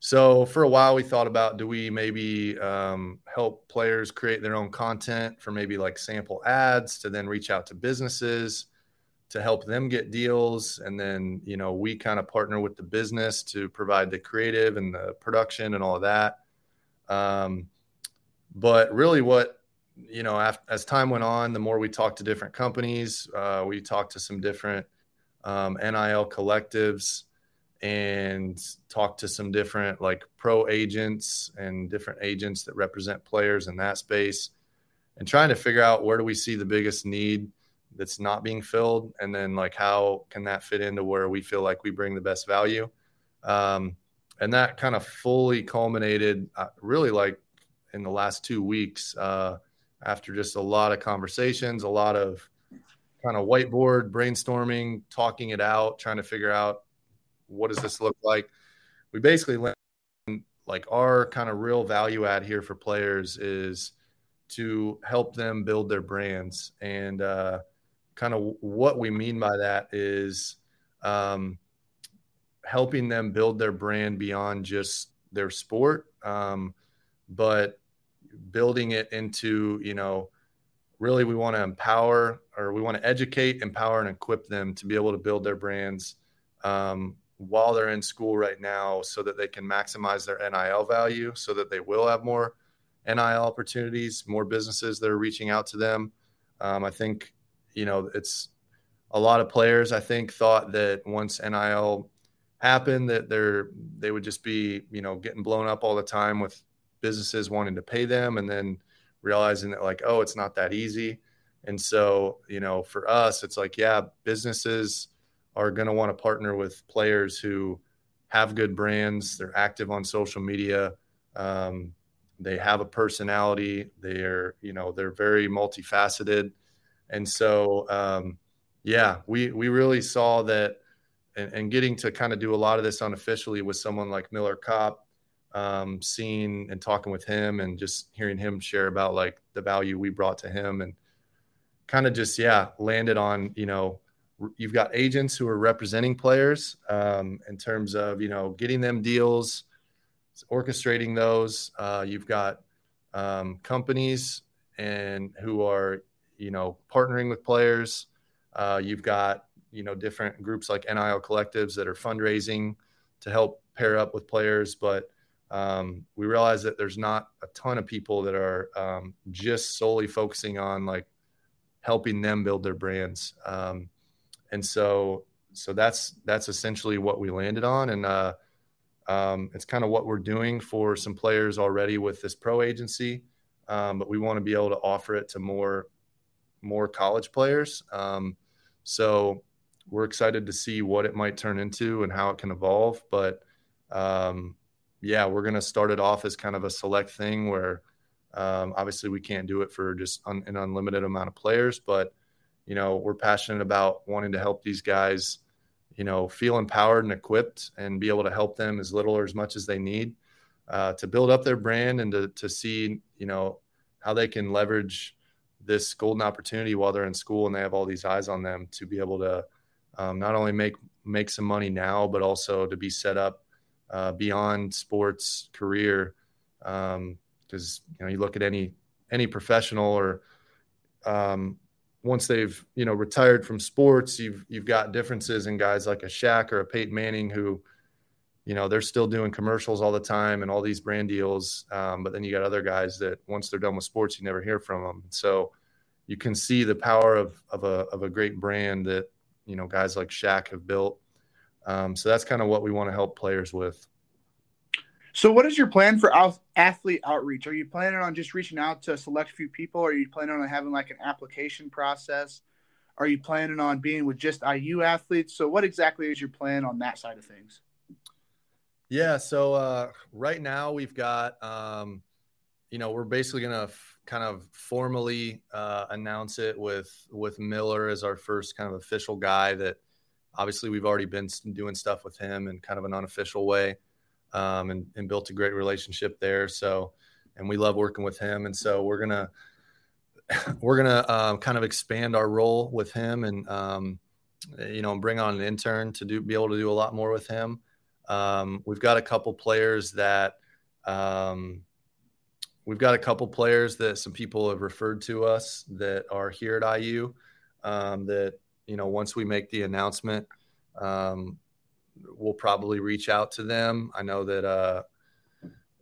so for a while, we thought about do we maybe um, help players create their own content for maybe like sample ads to then reach out to businesses to help them get deals, and then you know we kind of partner with the business to provide the creative and the production and all of that. Um, but really, what you know, after, as time went on, the more we talked to different companies, uh, we talked to some different um, NIL collectives and talked to some different like pro agents and different agents that represent players in that space and trying to figure out where do we see the biggest need that's not being filled and then like how can that fit into where we feel like we bring the best value um, and that kind of fully culminated uh, really like in the last two weeks uh, after just a lot of conversations, a lot of kind of whiteboard brainstorming, talking it out, trying to figure out what does this look like. We basically went like our kind of real value add here for players is to help them build their brands and uh, kind of what we mean by that is um, helping them build their brand beyond just their sport um, but building it into, you know, really we want to empower or we want to educate, empower, and equip them to be able to build their brands um, while they're in school right now so that they can maximize their NIL value so that they will have more NIL opportunities, more businesses that are reaching out to them. Um, I think, you know, it's a lot of players, I think, thought that once NIL happened that they're they would just be, you know, getting blown up all the time with businesses wanting to pay them and then realizing that like oh it's not that easy And so, you know, for us, it's like, yeah, businesses are going to want to partner with players who have good brands. They're active on social media. Um, they have a personality. They're, you know, they're very multifaceted. And so, um, yeah, we we really saw that, and, and, getting to kind of do a lot of this unofficially with someone like Miller Kopp, um, seeing and talking with him, and just hearing him share about like the value we brought to him, and kind of just yeah landed on you know you've got agents who are representing players um, in terms of you know getting them deals orchestrating those. Uh, you've got um, companies and who are you know partnering with players uh, you've got you know different groups like nil collectives that are fundraising to help pair up with players but um, we realize that there's not a ton of people that are um, just solely focusing on like helping them build their brands. Um, and so, so that's that's essentially what we landed on, and uh, um, it's kind of what we're doing for some players already with this pro agency. Um, but we want to be able to offer it to more more college players. Um, so we're excited to see what it might turn into and how it can evolve. But um, yeah, we're going to start it off as kind of a select thing where um, obviously, we can't do it for just un- an unlimited amount of players, but you know, we're passionate about wanting to help these guys, you know, feel empowered and equipped, and be able to help them as little or as much as they need uh, to build up their brand and to to see, you know, how they can leverage this golden opportunity while they're in school and they have all these eyes on them to be able to um, not only make make some money now, but also to be set up uh, beyond sports career. Um, because you know you look at any any professional or um, once they've you know retired from sports, you've you've got differences in guys like a Shaq or a Peyton Manning who, you know, they're still doing commercials all the time and all these brand deals. Um, but then you got other guys that once they're done with sports, you never hear from them. So you can see the power of of a of a great brand that you know guys like Shaq have built. Um, so that's kind of what we want to help players with. So, what is your plan for athlete outreach? Are you planning on just reaching out to a select few people? Are you planning on having like an application process? Are you planning on being with just IU athletes? So, what exactly is your plan on that side of things? Yeah. So, uh, right now we've got, um, you know, we're basically going to f- kind of formally uh, announce it with with Miller as our first kind of official guy. That obviously we've already been doing stuff with him in kind of an unofficial way um, and, and built a great relationship there. So, and we love working with him. And so we're gonna we're gonna uh, kind of expand our role with him, and um, you know, bring on an intern to do be able to do a lot more with him. Um, we've got a couple players that um, we've got a couple players that some people have referred to us that are here at IU. Um, that you know, once we make the announcement, um, we'll probably reach out to them. I know that uh,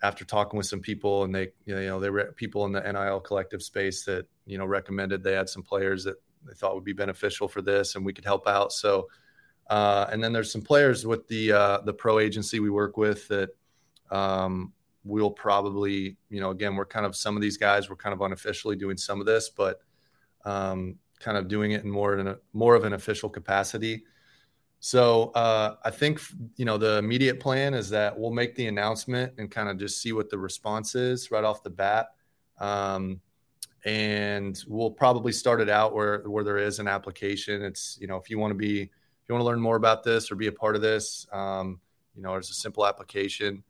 after talking with some people and they, you know, they were people in the NIL collective space that, you know, recommended they had some players that they thought would be beneficial for this and we could help out. So, uh, and then there's some players with the, uh, the pro agency we work with that, um, we'll probably, you know, again, we're kind of, some of these guys, we're kind of unofficially doing some of this, but, um, kind of doing it in more in a more of an official capacity. So uh, I think you know the immediate plan is that we'll make the announcement and kind of just see what the response is right off the bat, um, and we'll probably start it out where where there is an application. It's you know if you want to be if you want to learn more about this or be a part of this, um, you know there's a simple application.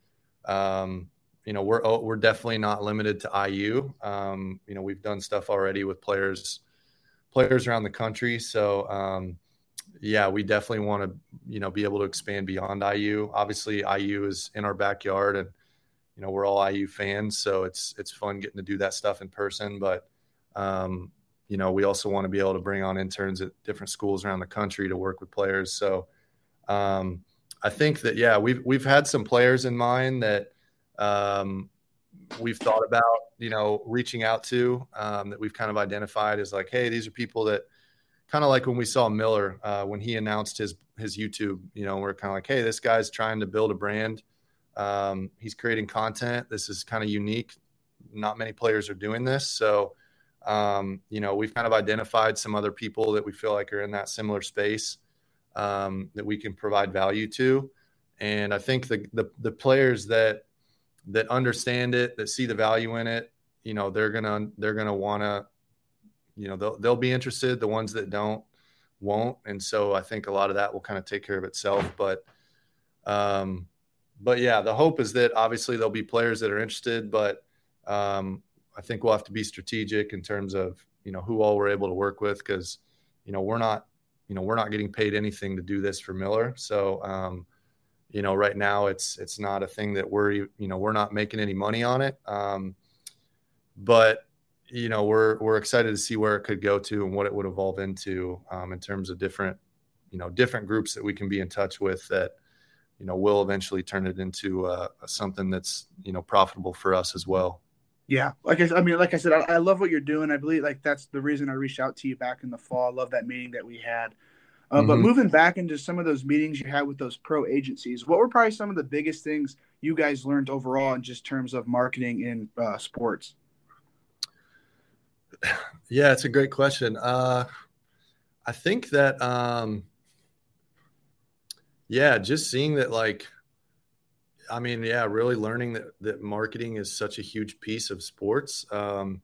Um, you know we're oh, we're definitely not limited to IU. Um, you know we've done stuff already with players players around the country, so um, yeah, we definitely want to, you know, be able to expand beyond IU. Obviously, IU is in our backyard, and you know we're all IU fans, so it's it's fun getting to do that stuff in person. But um, you know, we also want to be able to bring on interns at different schools around the country to work with players. So um, I think that yeah, we've we've had some players in mind that um, we've thought about, you know, reaching out to um, that we've kind of identified as like, hey, these are people that kind of like when we saw Miller uh, when he announced his his YouTube. You know, we're kind of like, hey, this guy's trying to build a brand. Um, he's creating content. This is kind of unique. Not many players are doing this, so um, you know, we've kind of identified some other people that we feel like are in that similar space um, that we can provide value to. And I think the, the, the players that that understand it, that see the value in it, you know, they're gonna they're gonna want to, you know, they'll they'll be interested. The ones that don't won't. And so I think a lot of that will kind of take care of itself. But um, but yeah, the hope is that obviously there'll be players that are interested, but um, I think we'll have to be strategic in terms of you know who all we're able to work with because you know we're not you know we're not getting paid anything to do this for Miller. So um, you know right now it's it's not a thing that we're you know we're not making any money on it. Um, but you know we're we're excited to see where it could go to and what it would evolve into um, in terms of different you know different groups that we can be in touch with that you know will eventually turn it into uh, something that's you know profitable for us as well. Yeah, like I, I mean, like I said, I, I, love what you're doing. I believe like that's the reason I reached out to you back in the fall. I love that meeting that we had. Uh, mm-hmm. But moving back into some of those meetings you had with those pro agencies, what were probably some of the biggest things you guys learned overall in just terms of marketing in uh, sports? Yeah, it's a great question. Uh, I think that, um, yeah, just seeing that, like, I mean, yeah, really learning that that marketing is such a huge piece of sports. Um,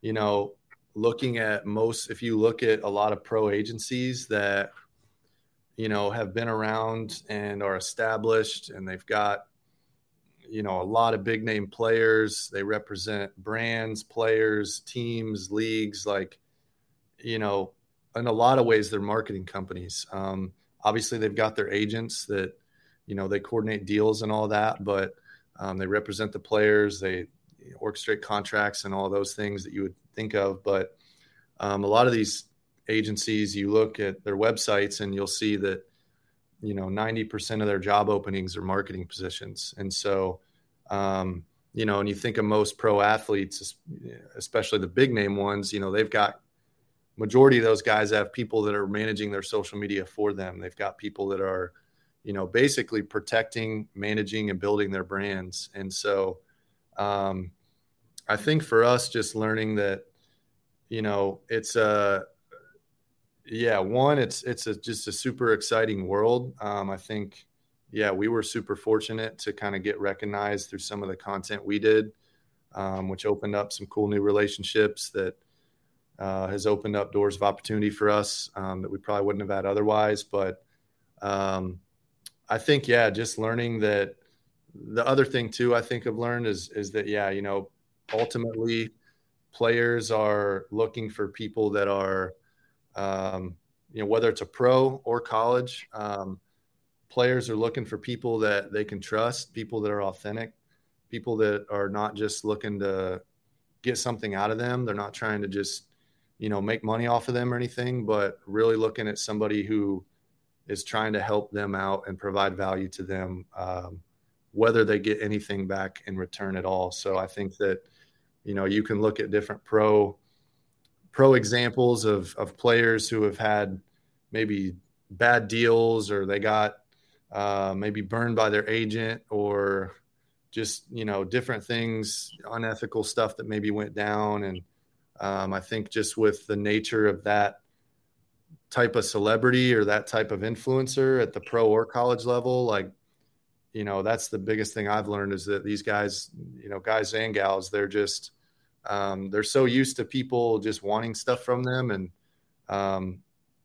you know, looking at most, if you look at a lot of pro agencies that, you know, have been around and are established, and they've got you know a lot of big name players they represent brands players teams leagues like you know in a lot of ways they're marketing companies um, obviously they've got their agents that you know they coordinate deals and all that but um, they represent the players they orchestrate contracts and all those things that you would think of but um, a lot of these agencies you look at their websites and you'll see that you know 90% of their job openings are marketing positions. And so um, you know and you think of most pro athletes especially the big name ones you know they've got majority of those guys have people that are managing their social media for them. They've got people that are you know basically protecting managing and building their brands and so um, i think for us just learning that you know it's a yeah, one, it's it's a, just a super exciting world. Um, I think, yeah, we were super fortunate to kind of get recognized through some of the content we did, um, which opened up some cool new relationships that uh, has opened up doors of opportunity for us um, that we probably wouldn't have had otherwise. But um, I think, yeah, just learning that. The other thing too, I think I've learned is is that yeah, you know, ultimately, players are looking for people that are um, you know, whether it's a pro or college, um, players are looking for people that they can trust, people that are authentic, people that are not just looking to get something out of them. They're not trying to just, you know, make money off of them or anything, but really looking at somebody who is trying to help them out and provide value to them, um, whether they get anything back in return at all. So I think that, you know, you can look at different pro pro examples of of players who have had maybe bad deals or they got uh, maybe burned by their agent or just you know different things unethical stuff that maybe went down and um, i think just with the nature of that type of celebrity or that type of influencer at the pro or college level like you know that's the biggest thing i've learned is that these guys you know guys and gals they're just um, they're so used to people just wanting stuff from them, and um,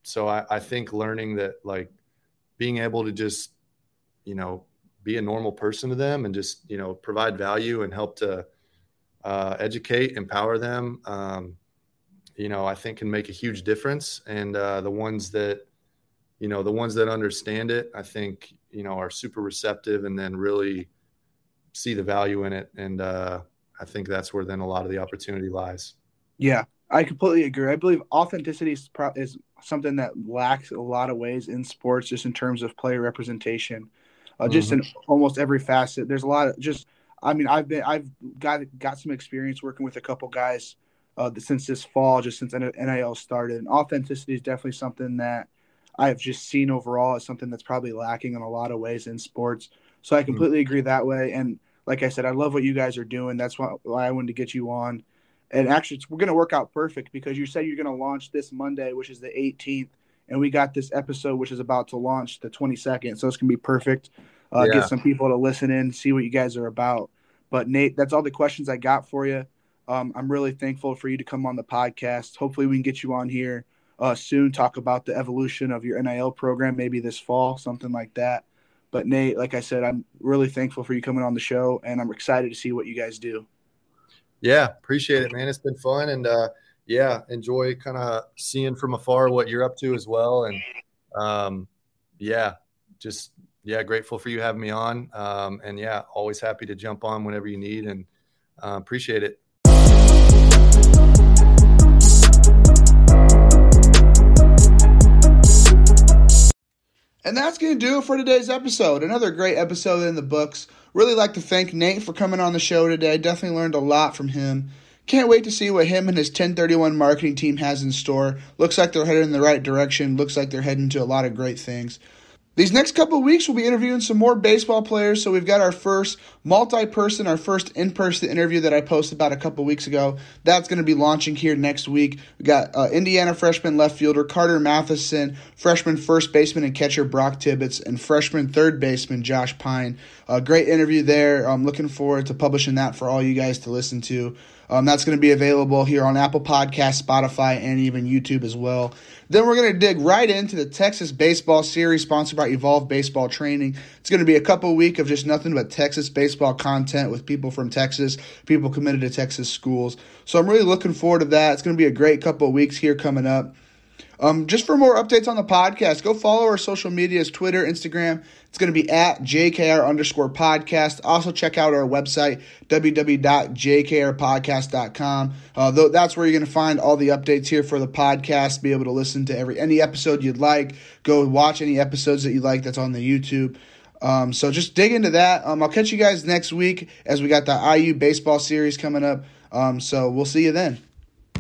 so I, I think learning that like being able to just you know be a normal person to them and just you know provide value and help to uh, educate, empower them. Um, you know, I think can make a huge difference. And uh, the ones that, you know, the ones that understand it, I think, you know, are super receptive and then really see the value in it. And, uh, I think that's where then a lot of the opportunity lies. Yeah, I completely agree. I believe authenticity is, pro- is something that lacks a lot of ways in sports, just in terms of player representation, uh, just mm-hmm. in almost every facet. There's a lot of just. I mean, I've been I've got got some experience working with a couple guys uh, since this fall, just since NIL started. And authenticity is definitely something that I've just seen overall as something that's probably lacking in a lot of ways in sports. So I mm-hmm. completely mm-hmm. agree that way. And like I said, I love what you guys are doing. That's why, why I wanted to get you on. And actually, we're going to work out perfect because you said you're going to launch this Monday, which is the 18th, and we got this episode which is about to launch the 22nd. So it's going to be perfect. Uh, yeah. Get some people to listen in, see what you guys are about. But Nate, that's all the questions I got for you. Um, I'm really thankful for you to come on the podcast. Hopefully, we can get you on here uh, soon. Talk about the evolution of your NIL program, maybe this fall, something like that. But Nate, like I said, I'm really thankful for you coming on the show, and I'm excited to see what you guys do. Yeah, appreciate it, man. It's been fun, and uh, yeah, enjoy kind of seeing from afar what you're up to as well. And um, yeah, just yeah, grateful for you having me on. Um, and yeah, always happy to jump on whenever you need, and uh, appreciate it. And that's going to do it for today's episode. Another great episode in the books. Really like to thank Nate for coming on the show today. Definitely learned a lot from him. Can't wait to see what him and his Ten31 marketing team has in store. Looks like they're headed in the right direction. Looks like they're heading to a lot of great things. These next couple weeks, we'll be interviewing some more baseball players. So we've got our first multi-person, our first in-person interview that I posted about a couple weeks ago. That's going to be launching here next week. We got uh, Indiana freshman left fielder Carter Mathison, freshman first baseman and catcher Brock Tibbitts, and freshman third baseman Josh Pyne. A great interview there. I'm looking forward to publishing that for all you guys to listen to. Um, that's going to be available here on Apple Podcast, Spotify, and even YouTube as well. Then we're going to dig right into the Texas Baseball Series sponsored by Evolve Baseball Training. It's going to be a couple week of just nothing but Texas baseball content with people from Texas, people committed to Texas schools. So I'm really looking forward to that. It's going to be a great couple weeks here coming up. Um, just for more updates on the podcast, go follow our social medias Twitter, Instagram. It's going to be at JKR underscore podcast. Also, check out our website, www.jkrpodcast.com. Uh, that's where you're going to find all the updates here for the podcast. Be able to listen to every any episode you'd like. Go watch any episodes that you like that's on the YouTube. Um, so just dig into that. Um, I'll catch you guys next week as we got the IU baseball series coming up. Um, so we'll see you then.